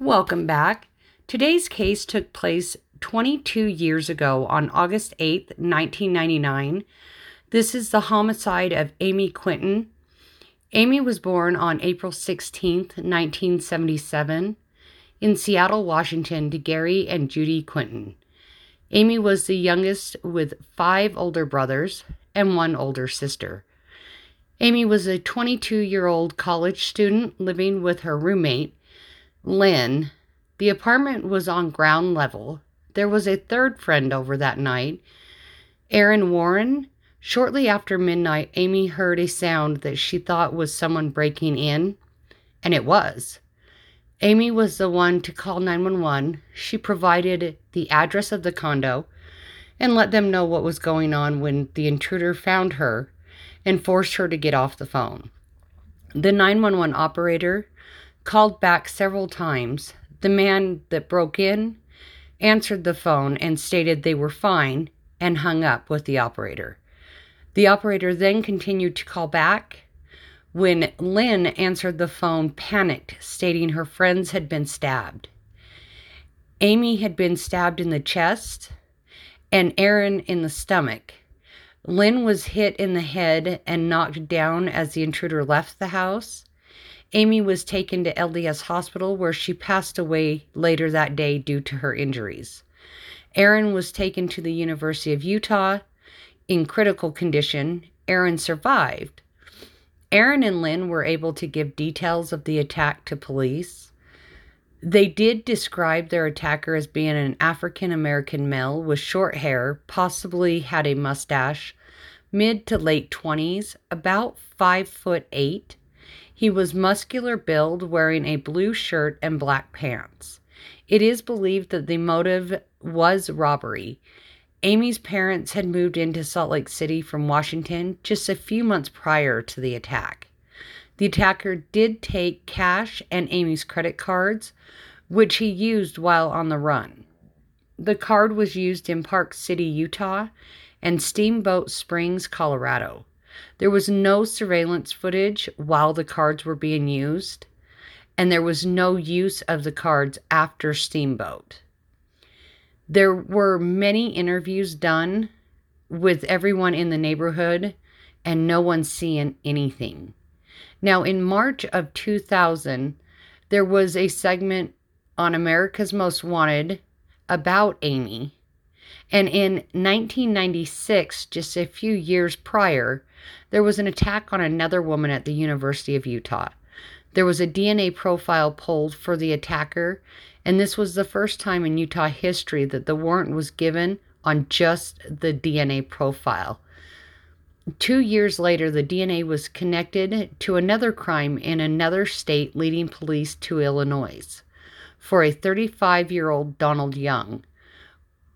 Welcome back. Today's case took place 22 years ago on August 8th, 1999. This is the homicide of Amy Quinton. Amy was born on April 16th, 1977, in Seattle, Washington, to Gary and Judy Quinton. Amy was the youngest with five older brothers and one older sister. Amy was a 22 year old college student living with her roommate, Lynn. The apartment was on ground level. There was a third friend over that night, Aaron Warren. Shortly after midnight, Amy heard a sound that she thought was someone breaking in, and it was. Amy was the one to call 911. She provided the address of the condo and let them know what was going on when the intruder found her and forced her to get off the phone. The 911 operator called back several times. The man that broke in answered the phone and stated they were fine and hung up with the operator. The operator then continued to call back. When Lynn answered the phone, panicked, stating her friends had been stabbed. Amy had been stabbed in the chest and Aaron in the stomach. Lynn was hit in the head and knocked down as the intruder left the house. Amy was taken to LDS Hospital where she passed away later that day due to her injuries. Aaron was taken to the University of Utah in critical condition. Aaron survived. Aaron and Lynn were able to give details of the attack to police. They did describe their attacker as being an African American male with short hair, possibly had a mustache, mid to late 20s, about 5 foot 8. He was muscular build, wearing a blue shirt and black pants. It is believed that the motive was robbery. Amy's parents had moved into Salt Lake City from Washington just a few months prior to the attack. The attacker did take cash and Amy's credit cards, which he used while on the run. The card was used in Park City, Utah, and Steamboat Springs, Colorado. There was no surveillance footage while the cards were being used, and there was no use of the cards after Steamboat. There were many interviews done with everyone in the neighborhood, and no one seeing anything. Now, in March of 2000, there was a segment on America's Most Wanted about Amy. And in 1996, just a few years prior, there was an attack on another woman at the University of Utah. There was a DNA profile pulled for the attacker, and this was the first time in Utah history that the warrant was given on just the DNA profile. Two years later, the DNA was connected to another crime in another state, leading police to Illinois for a 35 year old Donald Young,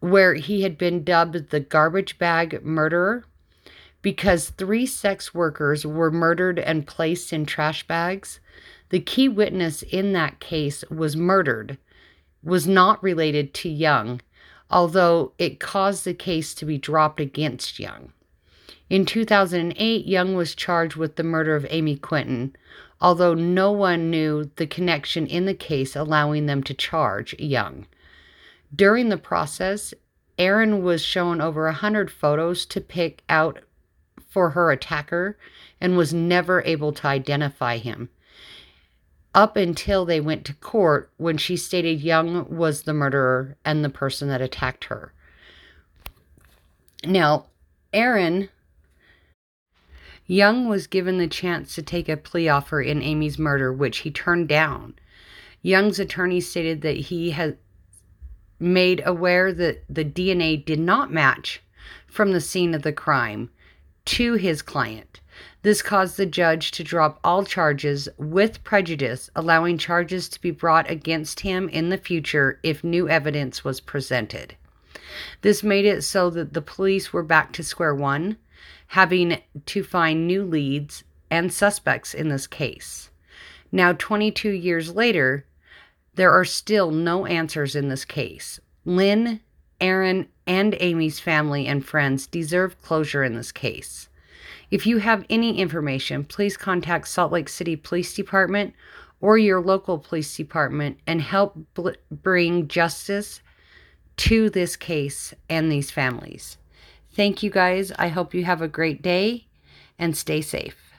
where he had been dubbed the garbage bag murderer because three sex workers were murdered and placed in trash bags. The key witness in that case was murdered, was not related to Young, although it caused the case to be dropped against Young. In 2008, Young was charged with the murder of Amy Quinton, although no one knew the connection in the case allowing them to charge Young. During the process, Aaron was shown over a hundred photos to pick out for her attacker and was never able to identify him up until they went to court when she stated Young was the murderer and the person that attacked her. Now, Aaron Young was given the chance to take a plea offer in Amy's murder, which he turned down. Young's attorney stated that he had made aware that the DNA did not match from the scene of the crime to his client. This caused the judge to drop all charges with prejudice, allowing charges to be brought against him in the future if new evidence was presented. This made it so that the police were back to square one, having to find new leads and suspects in this case. Now, 22 years later, there are still no answers in this case. Lynn, Aaron, and Amy's family and friends deserve closure in this case. If you have any information, please contact Salt Lake City Police Department or your local police department and help bring justice to this case and these families. Thank you guys. I hope you have a great day and stay safe.